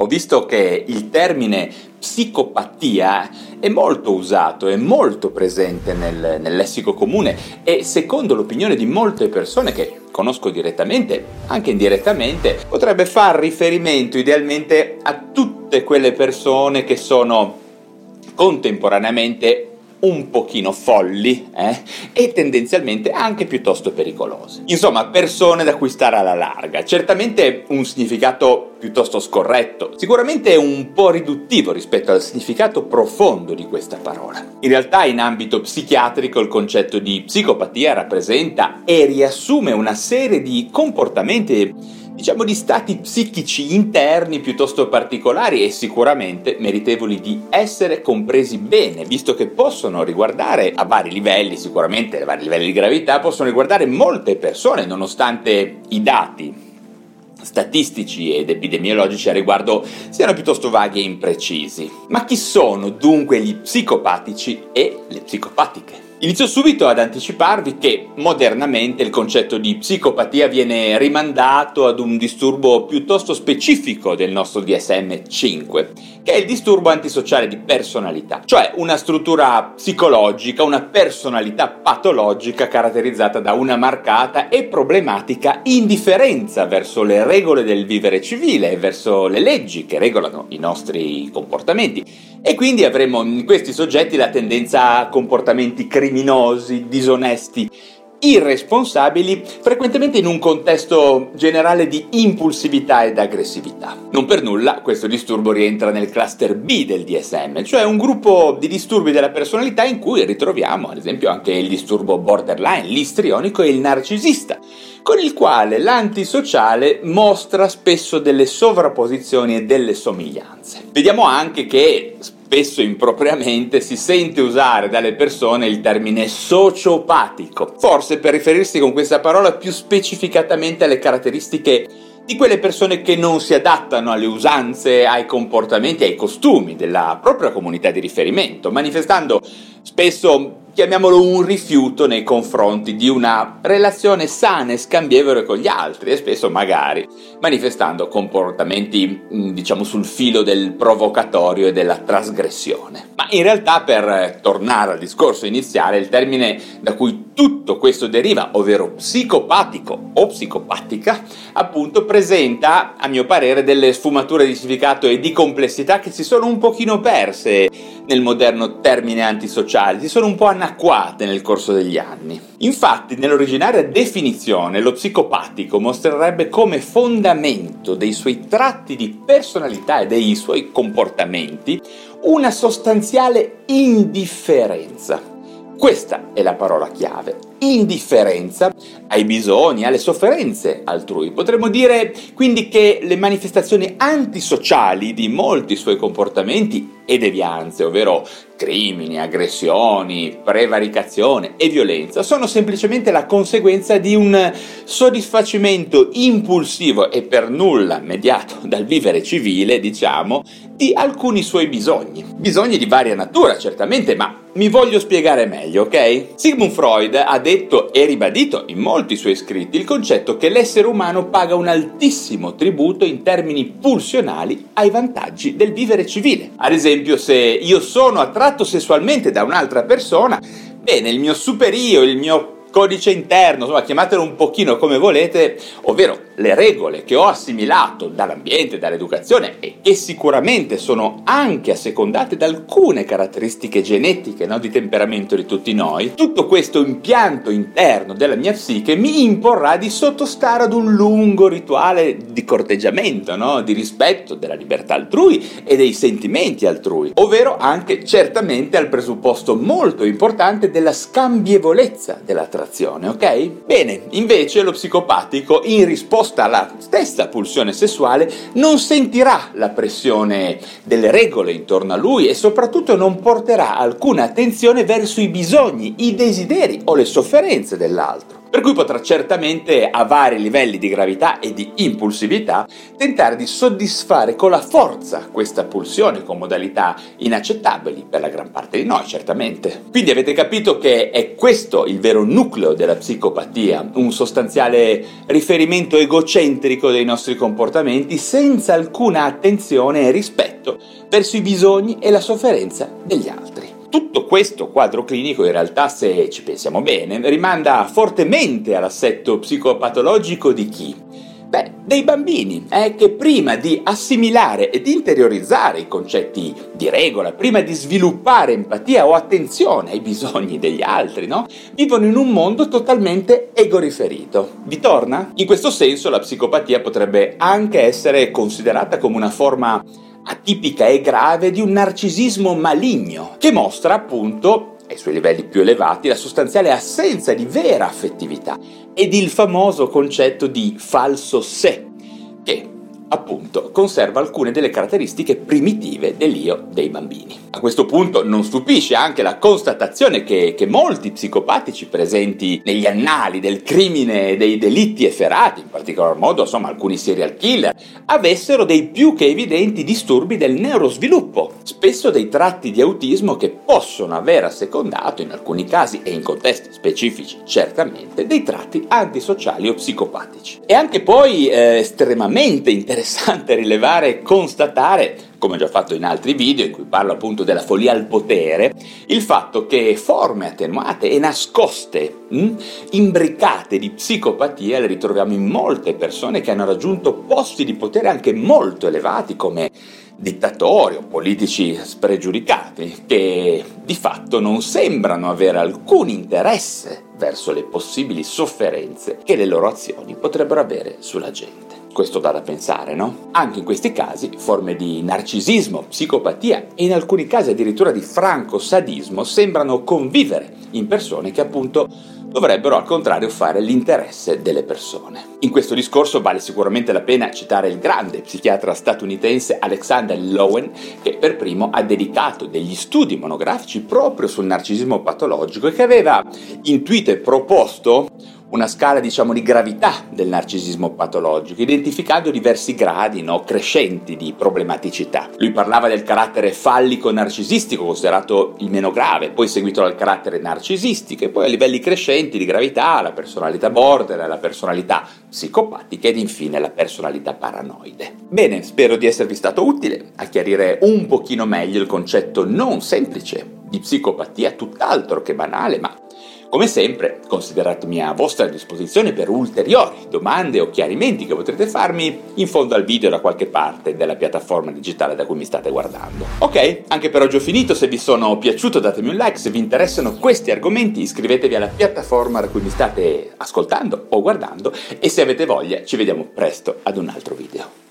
ho visto che il termine psicopatia è molto usato, è molto presente nel, nel, lessico comune e secondo l'opinione di molte persone che conosco direttamente, anche indirettamente, potrebbe far riferimento idealmente a tutte quelle persone che sono contemporaneamente un pochino folli eh? e tendenzialmente anche piuttosto pericolose. Insomma, persone da cui stare alla larga. Certamente un significato piuttosto scorretto, sicuramente un po' riduttivo rispetto al significato profondo di questa parola. In realtà in ambito psichiatrico il concetto di psicopatia rappresenta e riassume una serie di comportamenti diciamo di stati psichici interni piuttosto particolari e sicuramente meritevoli di essere compresi bene, visto che possono riguardare a vari livelli, sicuramente a vari livelli di gravità, possono riguardare molte persone, nonostante i dati statistici ed epidemiologici a riguardo siano piuttosto vaghi e imprecisi. Ma chi sono dunque gli psicopatici e le psicopatiche? Inizio subito ad anticiparvi che modernamente il concetto di psicopatia viene rimandato ad un disturbo piuttosto specifico del nostro DSM-5, che è il disturbo antisociale di personalità, cioè una struttura psicologica, una personalità patologica caratterizzata da una marcata e problematica indifferenza verso le regole del vivere civile e verso le leggi che regolano i nostri comportamenti. E quindi avremo in questi soggetti la tendenza a comportamenti criminosi, disonesti, irresponsabili, frequentemente in un contesto generale di impulsività ed aggressività. Non per nulla questo disturbo rientra nel cluster B del DSM, cioè un gruppo di disturbi della personalità in cui ritroviamo ad esempio anche il disturbo borderline, l'istrionico e il narcisista, con il quale l'antisociale mostra spesso delle sovrapposizioni e delle somiglianze. Vediamo anche che spesso impropriamente si sente usare dalle persone il termine sociopatico, forse per riferirsi con questa parola più specificatamente alle caratteristiche di quelle persone che non si adattano alle usanze, ai comportamenti, ai costumi della propria comunità di riferimento, manifestando spesso chiamiamolo un rifiuto nei confronti di una relazione sana e scambievole con gli altri e spesso magari manifestando comportamenti mm, diciamo sul filo del provocatorio e della trasgressione. Ma in realtà per tornare al discorso iniziale il termine da cui tutto questo deriva, ovvero psicopatico o psicopatica, appunto presenta a mio parere delle sfumature di significato e di complessità che si sono un pochino perse nel moderno termine antisociale, si sono un po' anacquate nel corso degli anni. Infatti, nell'originaria definizione, lo psicopatico mostrerebbe come fondamento dei suoi tratti di personalità e dei suoi comportamenti una sostanziale indifferenza. Questa è la parola chiave. Indifferenza ai bisogni, alle sofferenze altrui. Potremmo dire quindi che le manifestazioni antisociali di molti suoi comportamenti e devianze, ovvero crimini, aggressioni, prevaricazione e violenza, sono semplicemente la conseguenza di un soddisfacimento impulsivo e per nulla mediato dal vivere civile, diciamo, di alcuni suoi bisogni. Bisogni di varia natura, certamente, ma mi voglio spiegare meglio, ok? Sigmund Freud ha detto e ribadito in molti suoi scritti il concetto che l'essere umano paga un altissimo tributo in termini pulsionali ai vantaggi del vivere civile. Ad esempio, se io sono attratto sessualmente da un'altra persona, bene, il mio superio, il mio codice interno, insomma chiamatelo un pochino come volete, ovvero le regole che ho assimilato dall'ambiente, dall'educazione e che sicuramente sono anche assecondate da alcune caratteristiche genetiche no, di temperamento di tutti noi, tutto questo impianto interno della mia psiche mi imporrà di sottostare ad un lungo rituale di corteggiamento, no, di rispetto della libertà altrui e dei sentimenti altrui, ovvero anche certamente al presupposto molto importante della scambievolezza dell'attrazione, ok? Bene, invece lo psicopatico in risposta sottoposta alla stessa pulsione sessuale non sentirà la pressione delle regole intorno a lui e soprattutto non porterà alcuna attenzione verso i bisogni, i desideri o le sofferenze dell'altro Per cui potrà certamente a vari livelli di gravità e di impulsività tentare di soddisfare con la forza questa pulsione con modalità inaccettabili per la gran parte di noi, certamente. Quindi avete capito che è questo il vero nucleo della psicopatia, un sostanziale riferimento egocentrico dei nostri comportamenti senza alcuna attenzione e rispetto verso i bisogni e la sofferenza degli altri. Tutto questo quadro clinico in realtà, se ci pensiamo bene, rimanda fortemente all'assetto psicopatologico di chi? Beh, dei bambini, eh, che prima di assimilare ed interiorizzare i concetti di regola, prima di sviluppare empatia o attenzione ai bisogni degli altri, no? Vivono in un mondo totalmente egoriferito. Vi torna? In questo senso la psicopatia potrebbe anche essere considerata come una forma atipica e grave di un narcisismo maligno, che mostra appunto ai suoi livelli più elevati la sostanziale assenza di vera affettività ed il famoso concetto di falso sé, che appunto conserva alcune delle caratteristiche primitive dell'io dei bambini. A questo punto non stupisce anche la constatazione che, che, molti psicopatici presenti negli annali del crimine e dei delitti efferati, in particolar modo insomma alcuni serial killer, avessero dei più che evidenti disturbi del neurosviluppo, spesso dei tratti di autismo che possono aver assecondato in alcuni casi e in contesti specifici certamente dei tratti antisociali o psicopatici. E anche poi eh, estremamente interessante rilevare e constatare come ho già fatto in altri video in cui parlo appunto della follia al potere, il fatto che forme attenuate e nascoste, mh, hm, imbricate di psicopatia le ritroviamo in molte persone che hanno raggiunto posti di potere anche molto elevati come dittatori o politici spregiudicati che di fatto non sembrano avere alcun interesse verso le possibili sofferenze che le loro azioni potrebbero avere sulla gente. Questo dà da pensare, no? Anche in questi casi forme di narcisismo, psicopatia e in alcuni casi addirittura di franco sadismo sembrano convivere in persone che appunto dovrebbero al contrario fare l'interesse delle persone. In questo discorso vale sicuramente la pena citare il grande psichiatra statunitense Alexander Lowen che per primo ha dedicato degli studi monografici proprio sul narcisismo patologico e che aveva intuito e proposto una scala diciamo di gravità del narcisismo patologico, identificando diversi gradi no, crescenti di problematicità. Lui parlava del carattere fallico narcisistico, considerato il meno grave, poi seguito dal carattere narcisistico e poi a livelli crescenti di gravità la personalità border, la personalità psicopatica ed infine la personalità paranoide. Bene, spero di esservi stato utile a chiarire un pochino meglio il concetto non semplice di psicopatia, tutt'altro che banale, ma come sempre, consideratemi a vostra disposizione per ulteriori domande o chiarimenti che potrete farmi in fondo al video da qualche parte della piattaforma digitale da cui mi state guardando. Ok, anche per oggi ho finito, se vi sono piaciuto datemi un like, se vi interessano questi argomenti iscrivetevi alla piattaforma da cui mi state ascoltando o guardando e se avete voglia ci vediamo presto ad un altro video.